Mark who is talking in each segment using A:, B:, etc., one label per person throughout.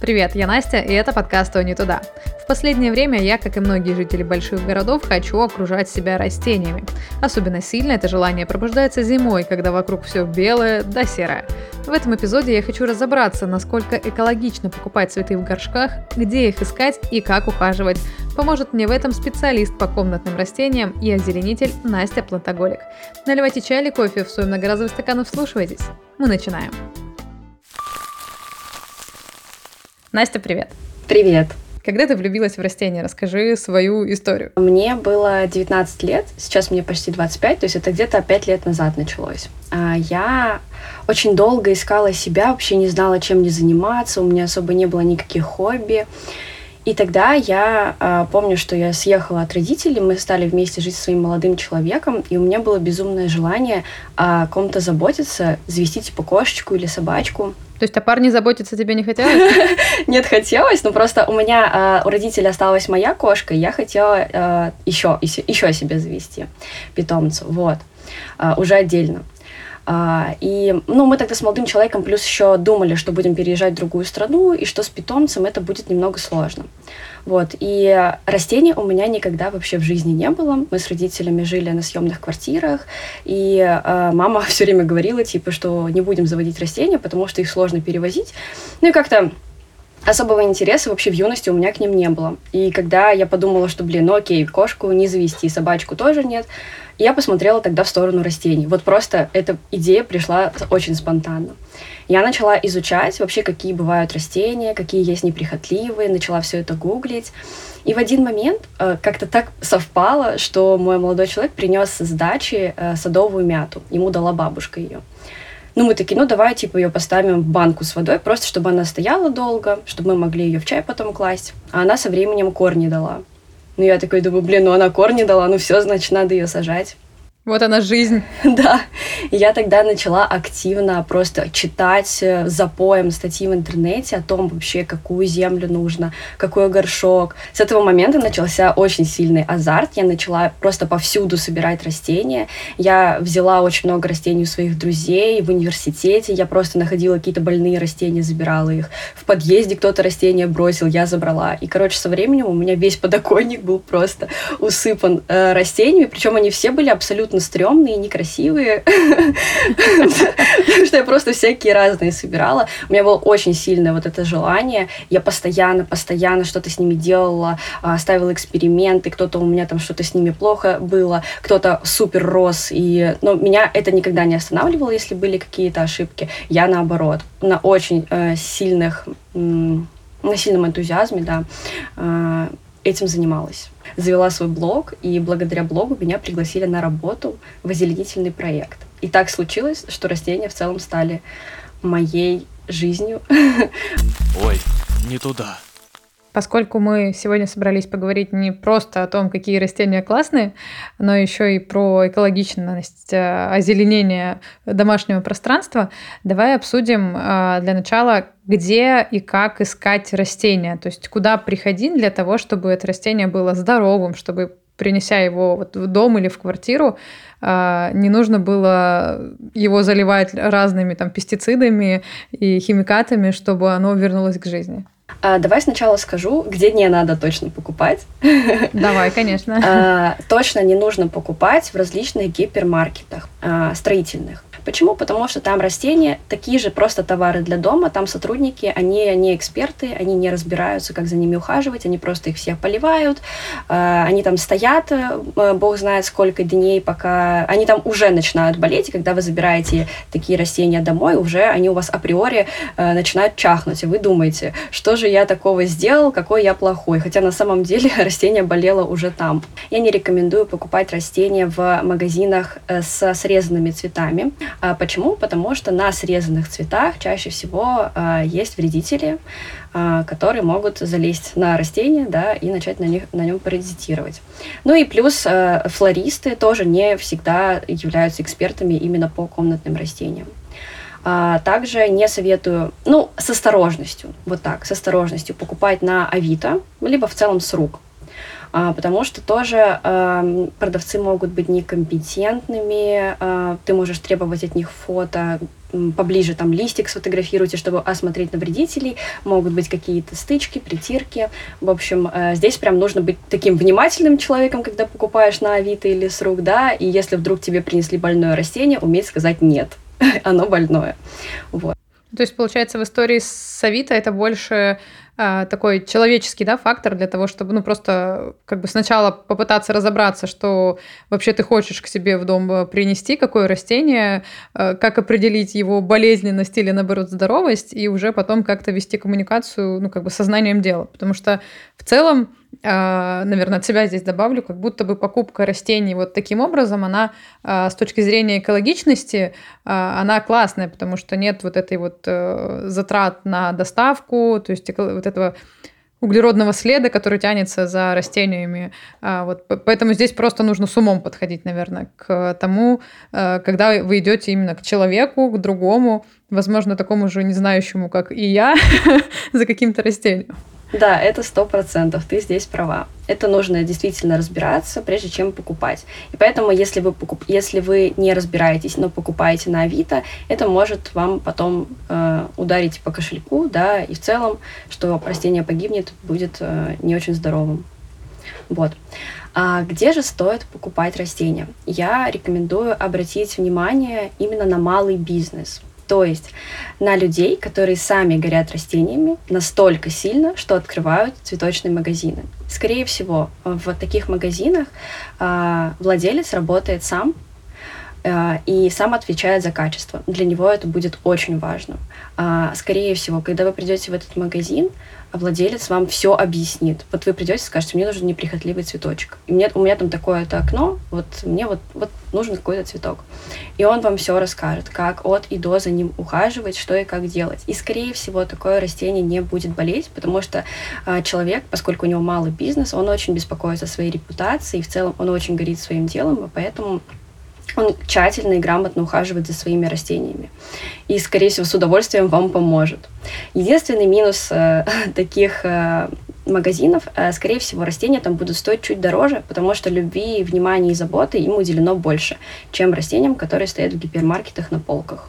A: Привет, я Настя, и это подкаст «То не туда». В последнее время я, как и многие жители больших городов, хочу окружать себя растениями. Особенно сильно это желание пробуждается зимой, когда вокруг все белое да серое. В этом эпизоде я хочу разобраться, насколько экологично покупать цветы в горшках, где их искать и как ухаживать. Поможет мне в этом специалист по комнатным растениям и озеленитель Настя Плантоголик. Наливайте чай или кофе в свой многоразовый стакан и вслушивайтесь. Мы начинаем. Настя, привет.
B: Привет.
A: Когда ты влюбилась в растения? Расскажи свою историю.
B: Мне было 19 лет, сейчас мне почти 25, то есть это где-то 5 лет назад началось. А я очень долго искала себя, вообще не знала, чем мне заниматься, у меня особо не было никаких хобби. И тогда я э, помню, что я съехала от родителей, мы стали вместе жить со своим молодым человеком, и у меня было безумное желание о ком-то заботиться, завести типа кошечку или собачку.
A: То есть о парне заботиться тебе не хотелось?
B: Нет, хотелось, но просто у меня, э, у родителей осталась моя кошка, и я хотела еще, еще себе завести питомцу, вот, э, уже отдельно. А, и, ну, мы тогда с молодым человеком плюс еще думали, что будем переезжать в другую страну, и что с питомцем это будет немного сложно. Вот. И растений у меня никогда вообще в жизни не было. Мы с родителями жили на съемных квартирах, и э, мама все время говорила, типа, что не будем заводить растения, потому что их сложно перевозить. Ну и как-то особого интереса вообще в юности у меня к ним не было. И когда я подумала, что, блин, ну окей, кошку не завести, собачку тоже нет, я посмотрела тогда в сторону растений. Вот просто эта идея пришла очень спонтанно. Я начала изучать вообще, какие бывают растения, какие есть неприхотливые, начала все это гуглить. И в один момент э, как-то так совпало, что мой молодой человек принес с дачи э, садовую мяту. Ему дала бабушка ее. Ну, мы такие, ну, давай, типа, ее поставим в банку с водой, просто чтобы она стояла долго, чтобы мы могли ее в чай потом класть. А она со временем корни дала. Ну, я такой думаю, блин, ну она корни дала, ну все, значит, надо ее сажать.
A: Вот она жизнь.
B: да. я тогда начала активно просто читать э, запоем статьи в интернете о том вообще, какую землю нужно, какой горшок. С этого момента начался очень сильный азарт. Я начала просто повсюду собирать растения. Я взяла очень много растений у своих друзей в университете. Я просто находила какие-то больные растения, забирала их. В подъезде кто-то растения бросил, я забрала. И, короче, со временем у меня весь подоконник был просто усыпан э, растениями. Причем они все были абсолютно абсолютно стрёмные, некрасивые, потому что я просто всякие разные собирала. У меня было очень сильное вот это желание. Я постоянно, постоянно что-то с ними делала, а, ставила эксперименты, кто-то у меня там что-то с ними плохо было, кто-то супер рос. И, но меня это никогда не останавливало, если были какие-то ошибки. Я наоборот, на очень э, сильных, на сильном энтузиазме, да, э, этим занималась завела свой блог, и благодаря блогу меня пригласили на работу в озеленительный проект. И так случилось, что растения в целом стали моей жизнью.
C: Ой, не туда.
A: Поскольку мы сегодня собрались поговорить не просто о том, какие растения классные, но еще и про экологичность э, озеленения домашнего пространства, давай обсудим э, для начала, где и как искать растения, то есть куда приходить для того, чтобы это растение было здоровым, чтобы принеся его вот в дом или в квартиру, э, не нужно было его заливать разными там пестицидами и химикатами, чтобы оно вернулось к жизни.
B: А, давай сначала скажу, где не надо точно покупать.
A: Давай, конечно.
B: А, точно не нужно покупать в различных гипермаркетах а, строительных. Почему? Потому что там растения такие же просто товары для дома, там сотрудники, они не эксперты, они не разбираются, как за ними ухаживать, они просто их всех поливают, э, они там стоят, э, бог знает сколько дней, пока они там уже начинают болеть, и когда вы забираете такие растения домой, уже они у вас априори э, начинают чахнуть, и вы думаете, что же я такого сделал, какой я плохой, хотя на самом деле растение болело уже там. Я не рекомендую покупать растения в магазинах с срезанными цветами, почему? Потому что на срезанных цветах чаще всего а, есть вредители, а, которые могут залезть на растение да, и начать на, них, на нем паразитировать. Ну и плюс а, флористы тоже не всегда являются экспертами именно по комнатным растениям. А, также не советую, ну, с осторожностью, вот так, с осторожностью покупать на Авито, либо в целом с рук. А, потому что тоже а, продавцы могут быть некомпетентными, а, ты можешь требовать от них фото, поближе там листик сфотографируйте, чтобы осмотреть навредителей, могут быть какие-то стычки, притирки. В общем, э, здесь прям нужно быть таким внимательным человеком, когда покупаешь на Авито или с рук, да, и если вдруг тебе принесли больное растение, уметь сказать «нет», оно больное. Вот.
A: То есть, получается, в истории с Авито это больше такой человеческий да, фактор для того, чтобы ну, просто как бы сначала попытаться разобраться, что вообще ты хочешь к себе в дом э, принести, какое растение, э, как определить его болезненность или, наоборот, здоровость, и уже потом как-то вести коммуникацию ну, как бы сознанием дела. Потому что в целом а, наверное, от себя здесь добавлю, как будто бы покупка растений вот таким образом, она а, с точки зрения экологичности, а, она классная, потому что нет вот этой вот э, затрат на доставку, то есть вот этого углеродного следа, который тянется за растениями. Вот, поэтому здесь просто нужно с умом подходить, наверное, к тому, когда вы идете именно к человеку, к другому, возможно, такому же не знающему, как и я, за каким-то растением.
B: Да, это сто процентов, ты здесь права. Это нужно действительно разбираться, прежде чем покупать. И поэтому, если вы, покуп... если вы не разбираетесь, но покупаете на Авито, это может вам потом э, ударить по кошельку, да, и в целом, что растение погибнет, будет э, не очень здоровым. Вот. А где же стоит покупать растения? Я рекомендую обратить внимание именно на малый бизнес – то есть на людей, которые сами горят растениями настолько сильно, что открывают цветочные магазины. Скорее всего, в таких магазинах э, владелец работает сам и сам отвечает за качество. Для него это будет очень важно. Э, скорее всего, когда вы придете в этот магазин, а владелец вам все объяснит. Вот вы придете и скажете, мне нужен неприхотливый цветочек. И мне, у меня там такое-то окно, вот мне вот, вот нужен какой-то цветок. И он вам все расскажет, как от и до за ним ухаживать, что и как делать. И, скорее всего, такое растение не будет болеть, потому что э, человек, поскольку у него малый бизнес, он очень беспокоится о своей репутации, и в целом он очень горит своим делом, и поэтому он тщательно и грамотно ухаживает за своими растениями. И, скорее всего, с удовольствием вам поможет. Единственный минус э, таких э, магазинов, э, скорее всего, растения там будут стоить чуть дороже, потому что любви, внимания и заботы им уделено больше, чем растениям, которые стоят в гипермаркетах на полках.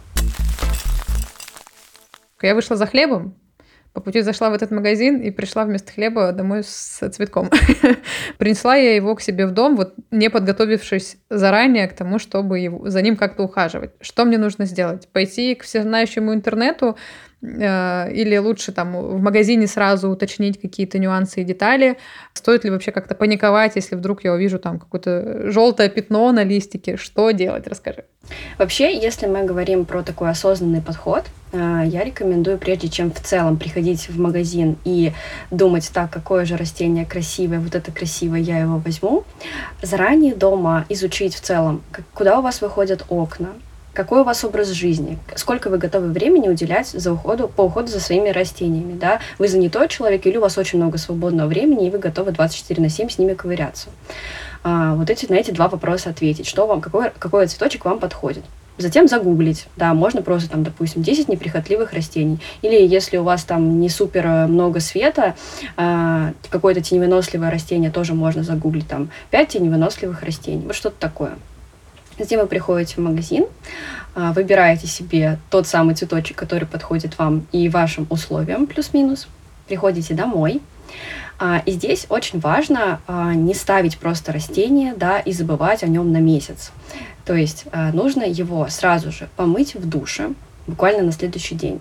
A: Я вышла за хлебом, по пути зашла в этот магазин и пришла вместо хлеба домой с цветком. Принесла я его к себе в дом, вот не подготовившись заранее к тому, чтобы его, за ним как-то ухаживать. Что мне нужно сделать? Пойти к всезнающему интернету, или лучше там в магазине сразу уточнить какие-то нюансы и детали? Стоит ли вообще как-то паниковать, если вдруг я увижу там какое-то желтое пятно на листике? Что делать? Расскажи.
B: Вообще, если мы говорим про такой осознанный подход, э, я рекомендую, прежде чем в целом приходить в магазин и думать, так, какое же растение красивое, вот это красивое, я его возьму, заранее дома изучить в целом, куда у вас выходят окна, какой у вас образ жизни, сколько вы готовы времени уделять за уходу, по уходу за своими растениями, да, вы занятой человек или у вас очень много свободного времени, и вы готовы 24 на 7 с ними ковыряться. А, вот эти, на эти два вопроса ответить, что вам, какой, какой цветочек вам подходит. Затем загуглить, да, можно просто там, допустим, 10 неприхотливых растений. Или если у вас там не супер э, много света, а, какое-то теневыносливое растение тоже можно загуглить, там 5 теневыносливых растений, вот что-то такое. Затем вы приходите в магазин, а, выбираете себе тот самый цветочек, который подходит вам и вашим условиям плюс-минус, приходите домой, а, и здесь очень важно а, не ставить просто растение, да, и забывать о нем на месяц. То есть нужно его сразу же помыть в душе, буквально на следующий день.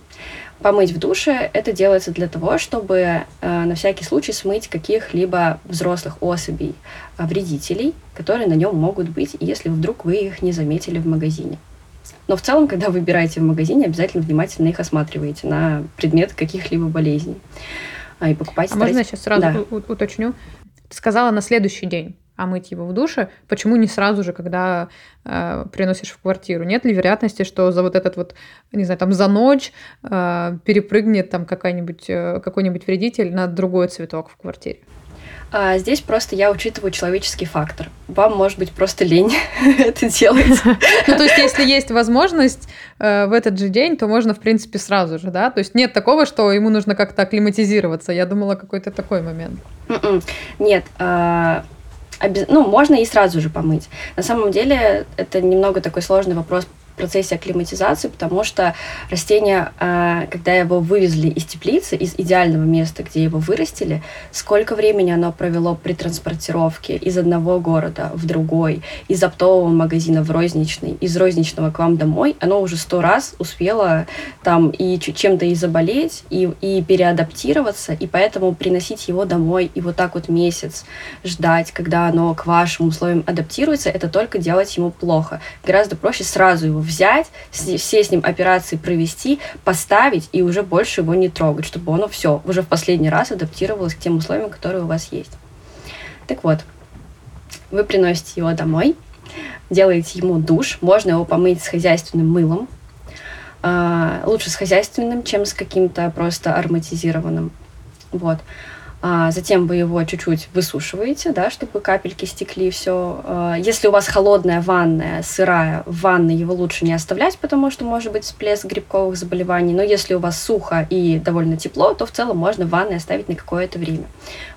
B: Помыть в душе это делается для того, чтобы э, на всякий случай смыть каких-либо взрослых особей, э, вредителей, которые на нем могут быть, если вдруг вы их не заметили в магазине. Но в целом, когда выбираете в магазине, обязательно внимательно их осматриваете на предмет каких-либо болезней.
A: А, и покупайте. А можно я сейчас сразу да. уточню? Ты сказала на следующий день а мыть его в душе, почему не сразу же, когда э, приносишь в квартиру? Нет ли вероятности, что за вот этот вот, не знаю, там за ночь э, перепрыгнет там какой-нибудь э, какой-нибудь вредитель на другой цветок в квартире?
B: А здесь просто я учитываю человеческий фактор. Вам, может быть, просто лень это делать.
A: Ну, то есть, если есть возможность э, в этот же день, то можно, в принципе, сразу же, да? То есть, нет такого, что ему нужно как-то акклиматизироваться. Я думала, какой-то такой момент.
B: М-м. Нет, а, ну, можно и сразу же помыть. На самом деле, это немного такой сложный вопрос процессе акклиматизации, потому что растение, а, когда его вывезли из теплицы, из идеального места, где его вырастили, сколько времени оно провело при транспортировке из одного города в другой, из оптового магазина в розничный, из розничного к вам домой, оно уже сто раз успело там и чем-то и заболеть, и, и переадаптироваться, и поэтому приносить его домой и вот так вот месяц ждать, когда оно к вашим условиям адаптируется, это только делать ему плохо. Гораздо проще сразу его взять, все с ним операции провести, поставить и уже больше его не трогать, чтобы оно все уже в последний раз адаптировалось к тем условиям, которые у вас есть. Так вот, вы приносите его домой, делаете ему душ, можно его помыть с хозяйственным мылом, а, лучше с хозяйственным, чем с каким-то просто ароматизированным. Вот. А затем вы его чуть-чуть высушиваете, да, чтобы капельки стекли, все. А, если у вас холодная ванная, сырая, в ванной его лучше не оставлять, потому что может быть всплеск грибковых заболеваний. Но если у вас сухо и довольно тепло, то в целом можно в ванной оставить на какое-то время.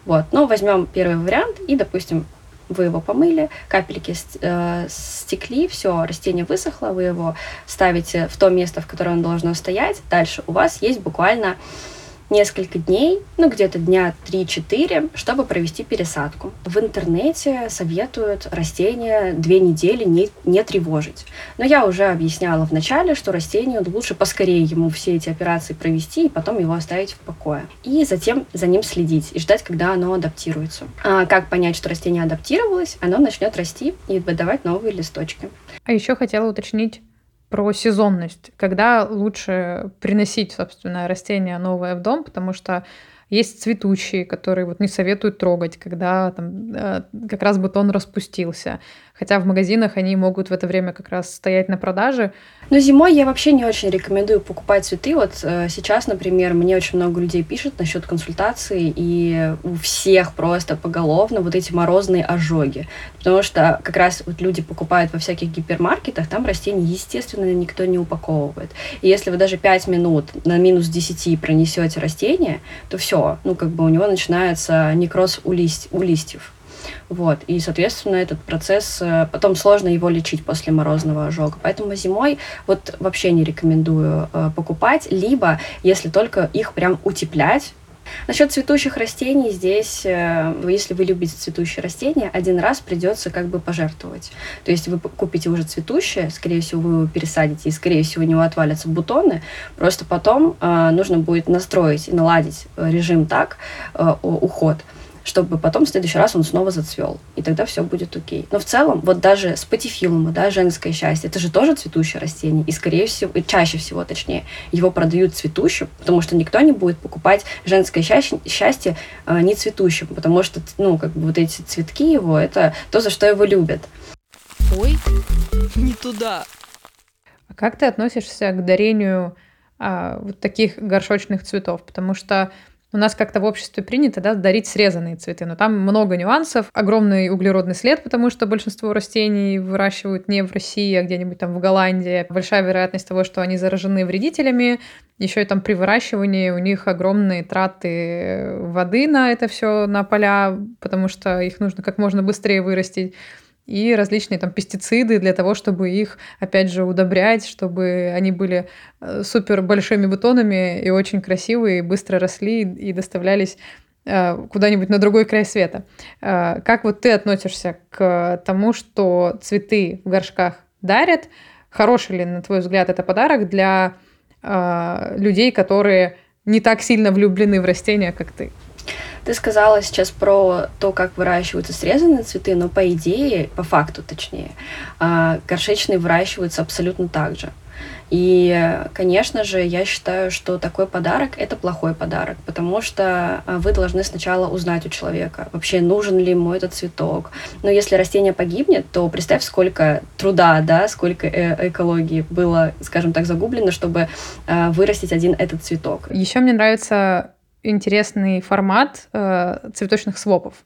B: Вот. Но возьмем первый вариант и, допустим, вы его помыли, капельки э, стекли, все, растение высохло, вы его ставите в то место, в которое оно должно стоять. Дальше у вас есть буквально несколько дней, ну где-то дня 3-4, чтобы провести пересадку. В интернете советуют растения две недели не, не тревожить. Но я уже объясняла в начале, что растению лучше поскорее ему все эти операции провести и потом его оставить в покое. И затем за ним следить и ждать, когда оно адаптируется. А как понять, что растение адаптировалось? Оно начнет расти и выдавать новые листочки.
A: А еще хотела уточнить, про сезонность, когда лучше приносить, собственно, растения новое в дом, потому что есть цветущие, которые вот не советуют трогать, когда там э, как раз бутон распустился. Хотя в магазинах они могут в это время как раз стоять на продаже.
B: Но зимой я вообще не очень рекомендую покупать цветы. Вот э, сейчас, например, мне очень много людей пишут насчет консультации, и у всех просто поголовно вот эти морозные ожоги. Потому что как раз вот люди покупают во всяких гипермаркетах, там растения, естественно, никто не упаковывает. И если вы даже 5 минут на минус 10 пронесете растение, то все, ну как бы у него начинается некроз у, лист, у листьев. Вот. И, соответственно, этот процесс, э, потом сложно его лечить после морозного ожога. Поэтому зимой вот вообще не рекомендую э, покупать, либо, если только их прям утеплять, Насчет цветущих растений здесь, э, если вы любите цветущие растения, один раз придется как бы пожертвовать. То есть вы купите уже цветущее, скорее всего, вы его пересадите, и, скорее всего, у него отвалятся бутоны. Просто потом нужно будет настроить и наладить режим так, уход, чтобы потом в следующий раз он снова зацвел. И тогда все будет окей. Но в целом, вот даже спатифилума, да, женское счастье, это же тоже цветущее растение. И, скорее всего, и чаще всего, точнее, его продают цветущим, потому что никто не будет покупать женское счастье, счастье э, не цветущим, потому что, ну, как бы вот эти цветки его, это то, за что его любят.
D: Ой, не туда.
A: А как ты относишься к дарению а, вот таких горшочных цветов? Потому что у нас как-то в обществе принято да, дарить срезанные цветы, но там много нюансов, огромный углеродный след, потому что большинство растений выращивают не в России, а где-нибудь там в Голландии. Большая вероятность того, что они заражены вредителями. Еще и там при выращивании у них огромные траты воды на это все, на поля, потому что их нужно как можно быстрее вырастить и различные там пестициды для того, чтобы их, опять же, удобрять, чтобы они были э, супер большими бутонами и очень красивые, и быстро росли и доставлялись э, куда-нибудь на другой край света. Э, как вот ты относишься к тому, что цветы в горшках дарят? Хороший ли, на твой взгляд, это подарок для людей, которые не так сильно влюблены в растения, как ты?
B: Ты сказала сейчас про то, как выращиваются срезанные цветы, но по идее, по факту точнее, а, горшечные выращиваются абсолютно так же. И, конечно же, я считаю, что такой подарок — это плохой подарок, потому что а, вы должны сначала узнать у человека, вообще нужен ли ему этот цветок. Но если растение погибнет, то представь, сколько труда, да, сколько э экологии было, скажем так, загублено, чтобы э, вырастить один этот цветок.
A: Еще мне нравится интересный формат э, цветочных свопов.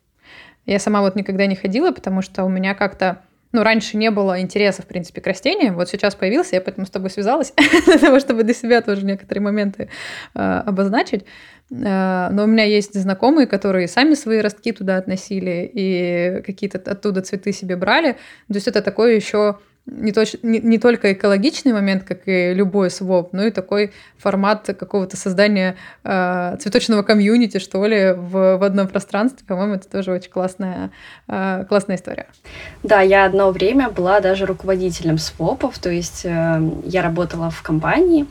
A: Я сама вот никогда не ходила, потому что у меня как-то ну, раньше не было интереса, в принципе, к растениям. Вот сейчас появился, я поэтому с тобой связалась, для того, чтобы для себя тоже некоторые моменты э, обозначить. Э, но у меня есть знакомые, которые сами свои ростки туда относили и какие-то оттуда цветы себе брали. То есть это такое еще не, точ, не, не только экологичный момент, как и любой своп, но и такой формат какого-то создания э, цветочного комьюнити, что ли, в, в одном пространстве. По-моему, это тоже очень классная, э, классная история.
B: Да, я одно время была даже руководителем свопов, то есть э, я работала в компании,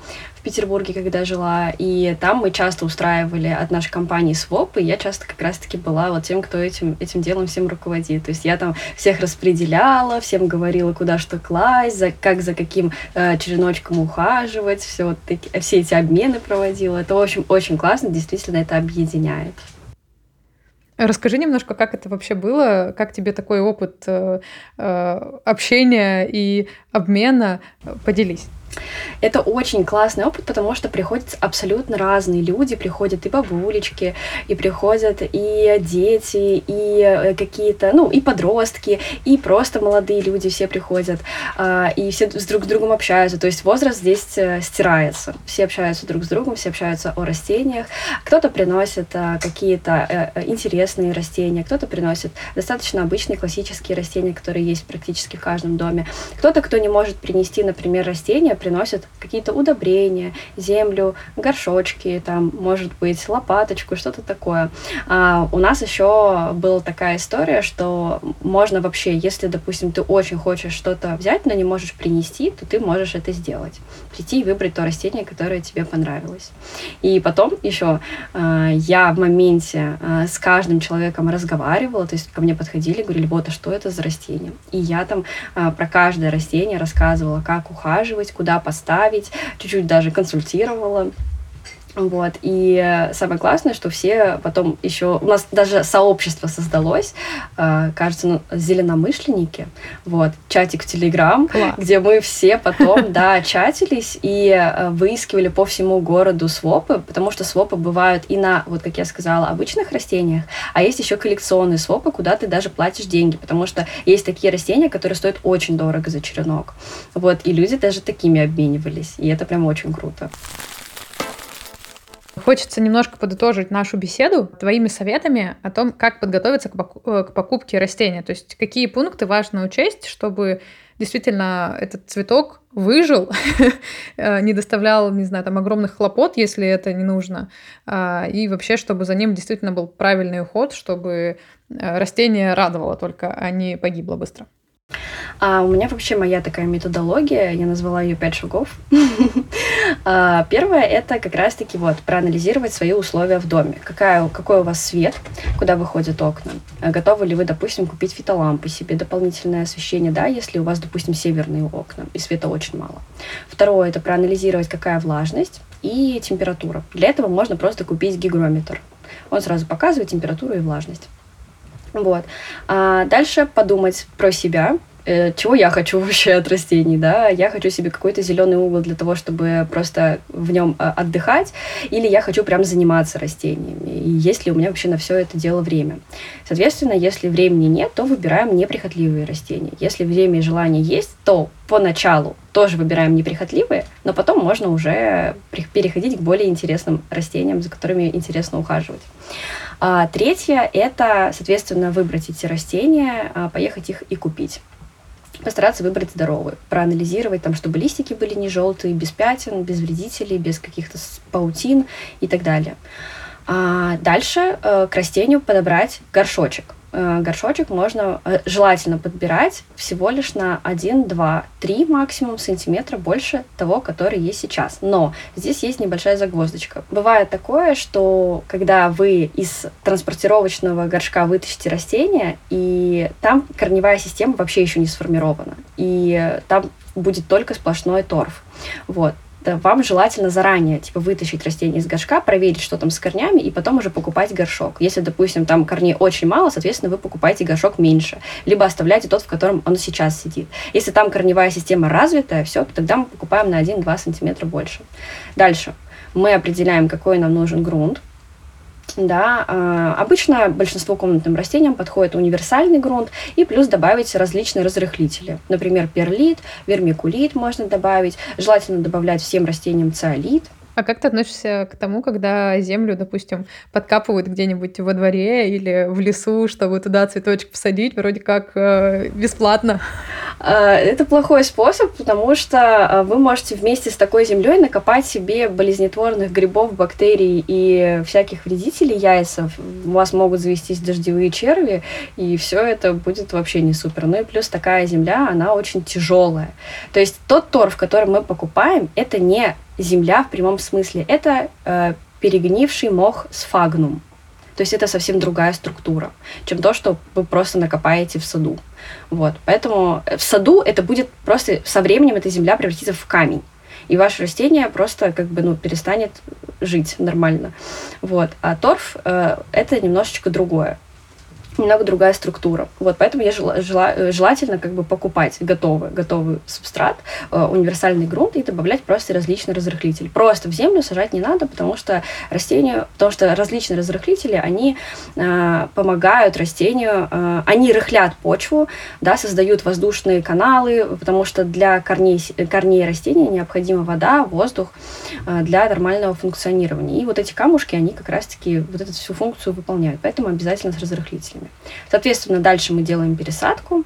B: Петербурге, когда жила, и там мы часто устраивали от нашей компании своп, и я часто как раз-таки была вот тем, кто этим, этим делом всем руководит. То есть я там всех распределяла, всем говорила, куда что класть, за, как за каким э, череночком ухаживать, все, вот таки, все эти обмены проводила. Это, в общем, очень классно, действительно это объединяет.
A: Расскажи немножко, как это вообще было, как тебе такой опыт э, э, общения и обмена, поделись.
B: Это очень классный опыт, потому что приходят абсолютно разные люди, приходят и бабулечки, и приходят и дети, и э, какие-то, ну, и подростки, и просто молодые люди все приходят, а, и все с друг с другом общаются, то есть возраст здесь э, стирается, все общаются друг с другом, все общаются о растениях, кто-то приносит а, какие-то э, интересные растения, кто-то приносит достаточно обычные классические растения, которые есть практически в каждом доме, кто-то, кто не может принести, например, растения, приносят какие-то удобрения, землю, горшочки, там, может быть, лопаточку, что-то такое. А у нас еще была такая история, что можно вообще, если, допустим, ты очень хочешь что-то взять, но не можешь принести, то ты можешь это сделать. Прийти и выбрать то растение, которое тебе понравилось. И потом еще э, я в моменте э, с каждым человеком разговаривала, то есть ко мне подходили, говорили, вот, а что это за растение? И я там э, про каждое растение рассказывала, как ухаживать, куда поставить, чуть-чуть даже консультировала. Вот. И самое классное, что все потом еще... У нас даже сообщество создалось, э, кажется, ну, зеленомышленники. Вот. Чатик в Телеграм, где мы все потом, да, чатились и э, выискивали по всему городу свопы, потому что свопы бывают и на, вот как я сказала, обычных растениях, а есть еще коллекционные свопы, куда ты даже платишь деньги, потому что есть такие растения, которые стоят очень дорого за черенок. Вот. И люди даже такими обменивались. И это прям очень круто.
A: Хочется немножко подытожить нашу беседу твоими советами о том, как подготовиться к покупке растения. То есть какие пункты важно учесть, чтобы действительно этот цветок выжил, не доставлял, не знаю, там огромных хлопот, если это не нужно, а, и вообще, чтобы за ним действительно был правильный уход, чтобы э, растение радовало только, а не погибло быстро.
B: А у меня вообще моя такая методология, я назвала ее пять шагов. а, первое это как раз-таки вот проанализировать свои условия в доме. Какая, какой у вас свет, куда выходят окна. А готовы ли вы, допустим, купить фитолампы себе, дополнительное освещение, да, если у вас, допустим, северные окна и света очень мало. Второе это проанализировать, какая влажность и температура. Для этого можно просто купить гигрометр. Он сразу показывает температуру и влажность. Вот. А дальше подумать про себя, э, чего я хочу вообще от растений, да, я хочу себе какой-то зеленый угол для того, чтобы просто в нем а, отдыхать, или я хочу прям заниматься растениями, и есть ли у меня вообще на все это дело время. Соответственно, если времени нет, то выбираем неприхотливые растения. Если время и желание есть, то поначалу тоже выбираем неприхотливые, но потом можно уже переходить к более интересным растениям, за которыми интересно ухаживать. А третье – это, соответственно, выбрать эти растения, а, поехать их и купить постараться выбрать здоровые, проанализировать, там, чтобы листики были не желтые, без пятен, без вредителей, без каких-то паутин и так далее. А дальше э, к растению подобрать горшочек. Э, горшочек можно э, желательно подбирать всего лишь на 1, 2, 3 максимум сантиметра больше того, который есть сейчас. Но здесь есть небольшая загвоздочка. Бывает такое, что когда вы из транспортировочного горшка вытащите растение, и там корневая система вообще еще не сформирована, и там будет только сплошной торф. Вот вам желательно заранее типа вытащить растение из горшка, проверить, что там с корнями, и потом уже покупать горшок. Если, допустим, там корней очень мало, соответственно, вы покупаете горшок меньше, либо оставляете тот, в котором он сейчас сидит. Если там корневая система развитая, все, то тогда мы покупаем на 1-2 сантиметра больше. Дальше мы определяем, какой нам нужен грунт, Да, а, обычно большинство комнатным растениям подходит универсальный грунт и плюс добавить различные разрыхлители. Например, перлит, вермикулит можно добавить. Желательно добавлять всем растениям циолит.
A: А как ты относишься к тому, когда землю, допустим, подкапывают где-нибудь во дворе или в лесу, чтобы туда цветочек посадить, вроде как э, бесплатно?
B: А, это плохой способ, потому что а, вы можете вместе с такой землей накопать себе болезнетворных грибов, бактерий и всяких вредителей яйцев. У вас могут завестись дождевые черви, и все это будет вообще не супер. Ну и плюс такая земля, она очень тяжелая. То есть тот торф, который мы покупаем, это не земля в прямом смысле. Это э, перегнивший мох сфагнум. То есть это совсем другая структура, чем то, что вы просто накопаете в саду. Вот. Поэтому в саду это будет просто со временем эта земля превратится в камень. И ваше растение просто как бы ну, перестанет жить нормально. Вот. А торф э, это немножечко другое немного другая структура. Вот, поэтому я жела, жела, желательно как бы покупать готовый, готовый субстрат, э, универсальный грунт и добавлять просто различный разрыхлитель. Просто в землю сажать не надо, потому что растению, потому что различные разрыхлители, они э, помогают растению, э, они рыхлят почву, да, создают воздушные каналы, потому что для корней, корней растения необходима вода, воздух э, для нормального функционирования. И вот эти камушки, они как раз-таки вот эту всю функцию выполняют. Поэтому обязательно с разрыхлителями. Соответственно, дальше мы делаем пересадку,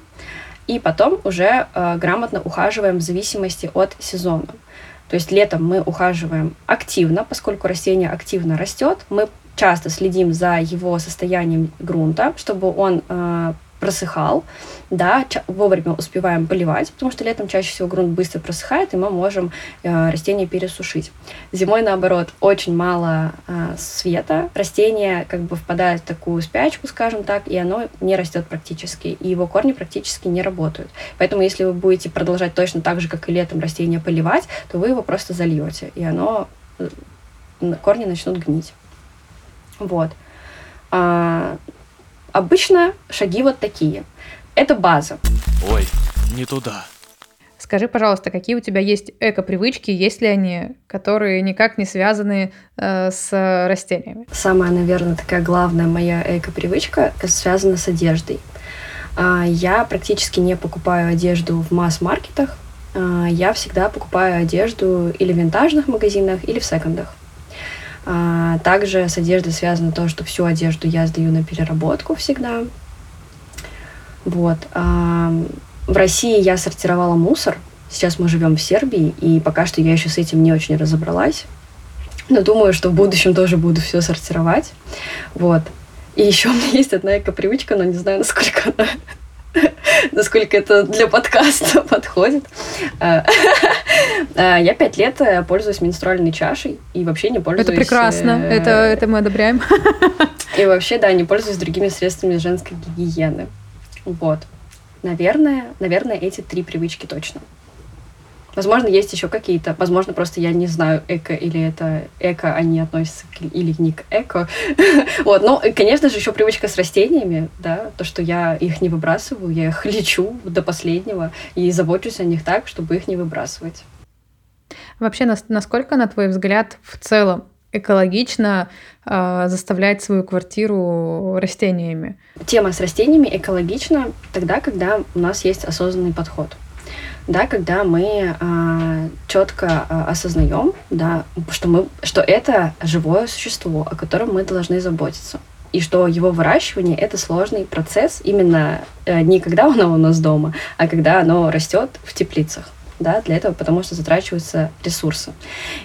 B: и потом уже э, грамотно ухаживаем в зависимости от сезона. То есть летом мы ухаживаем активно, поскольку растение активно растет. Мы часто следим за его состоянием грунта, чтобы он э, просыхал, да, вовремя успеваем поливать, потому что летом чаще всего грунт быстро просыхает, и мы можем э, растение пересушить. Зимой, наоборот, очень мало э, света, растение как бы впадает в такую спячку, скажем так, и оно не растет практически, и его корни практически не работают. Поэтому, если вы будете продолжать точно так же, как и летом растение поливать, то вы его просто зальете, и оно, э, корни начнут гнить. Вот. А, Обычно шаги вот такие. Это база.
C: Ой, не туда.
A: Скажи, пожалуйста, какие у тебя есть эко-привычки, есть ли они, которые никак не связаны э, с растениями?
B: Самая, наверное, такая главная моя эко-привычка связана с одеждой. А, я практически не покупаю одежду в масс-маркетах. А, я всегда покупаю одежду или в винтажных магазинах, или в секондах. А, также с одеждой связано то, что всю одежду я сдаю на переработку всегда. Вот. А, в России я сортировала мусор. Сейчас мы живем в Сербии, и пока что я еще с этим не очень разобралась. Но думаю, что в будущем тоже буду все сортировать. Вот. И еще у меня есть одна эко-привычка, но не знаю, насколько она насколько это для подкаста подходит. А, а, я пять лет э, пользуюсь менструальной чашей и вообще не пользуюсь...
A: Это прекрасно, э, это, это мы одобряем.
B: И вообще, да, не пользуюсь другими средствами женской гигиены. Вот. Наверное, наверное, эти три привычки точно. Возможно, есть еще какие-то. Возможно, просто я не знаю, эко или это эко, они относятся к, или не к эко. вот, ну, конечно же, еще привычка с растениями, да, то, что я их не выбрасываю, я их лечу до последнего и забочусь о них так, чтобы их не выбрасывать.
A: Вообще, насколько, на твой взгляд, в целом экологично э, заставлять свою квартиру растениями?
B: Тема с растениями экологична тогда, когда у нас есть осознанный подход да, когда мы а, четко а, осознаем, да, что мы, что это живое существо, о котором мы должны заботиться и что его выращивание это сложный процесс именно э, не когда оно у нас дома, а когда оно растет в теплицах. Да, для этого, потому что затрачиваются ресурсы.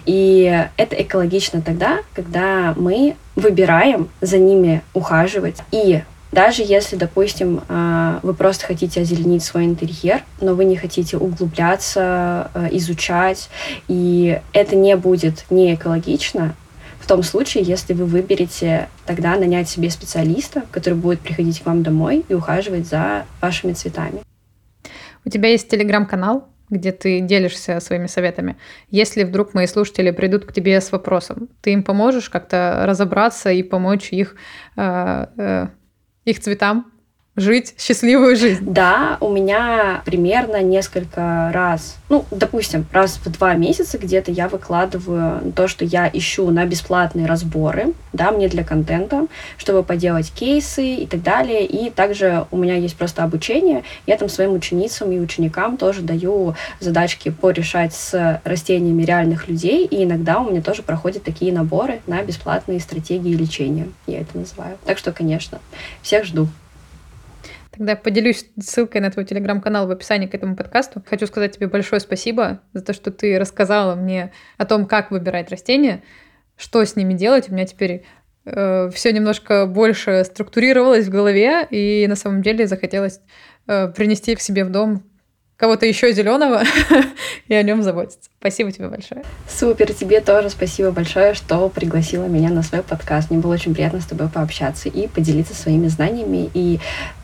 B: И это экологично тогда, когда мы выбираем за ними ухаживать и даже если, допустим, а, вы просто хотите озеленить свой интерьер, но вы не хотите углубляться, а, изучать, и это не будет не экологично, в том случае, если вы выберете тогда нанять себе специалиста, который будет приходить к вам домой и ухаживать за вашими цветами.
A: У тебя есть телеграм-канал, где ты делишься своими советами. Если вдруг мои слушатели придут к тебе с вопросом, ты им поможешь как-то разобраться и помочь их э, э, их цветам жить счастливую жизнь.
B: Да, у меня примерно несколько раз, ну, допустим, раз в два месяца где-то я выкладываю то, что я ищу на бесплатные разборы, да, мне для контента, чтобы поделать кейсы и так далее. И также у меня есть просто обучение. Я там своим ученицам и ученикам тоже даю задачки порешать с растениями реальных людей. И иногда у меня тоже проходят такие наборы на бесплатные стратегии лечения, я это называю. Так что, конечно, всех жду.
A: Тогда я поделюсь ссылкой на твой телеграм-канал в описании к этому подкасту. Хочу сказать тебе большое спасибо за то, что ты рассказала мне о том, как выбирать растения, что с ними делать. У меня теперь э, все немножко больше структурировалось в голове, и на самом деле захотелось э, принести к себе в дом кого-то еще зеленого и о нем заботиться. Спасибо тебе большое.
B: Супер, тебе тоже спасибо большое, что пригласила меня на свой подкаст. Мне было очень приятно с тобой пообщаться и поделиться своими знаниями, и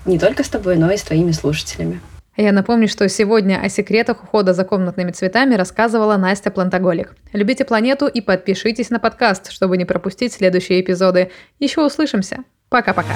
B: не только с тобой, но и с твоими слушателями.
A: Я напомню, что сегодня о секретах ухода за комнатными цветами рассказывала Настя Плантоголик. Любите планету и подпишитесь на подкаст, чтобы не пропустить следующие эпизоды. Еще услышимся. Пока-пока.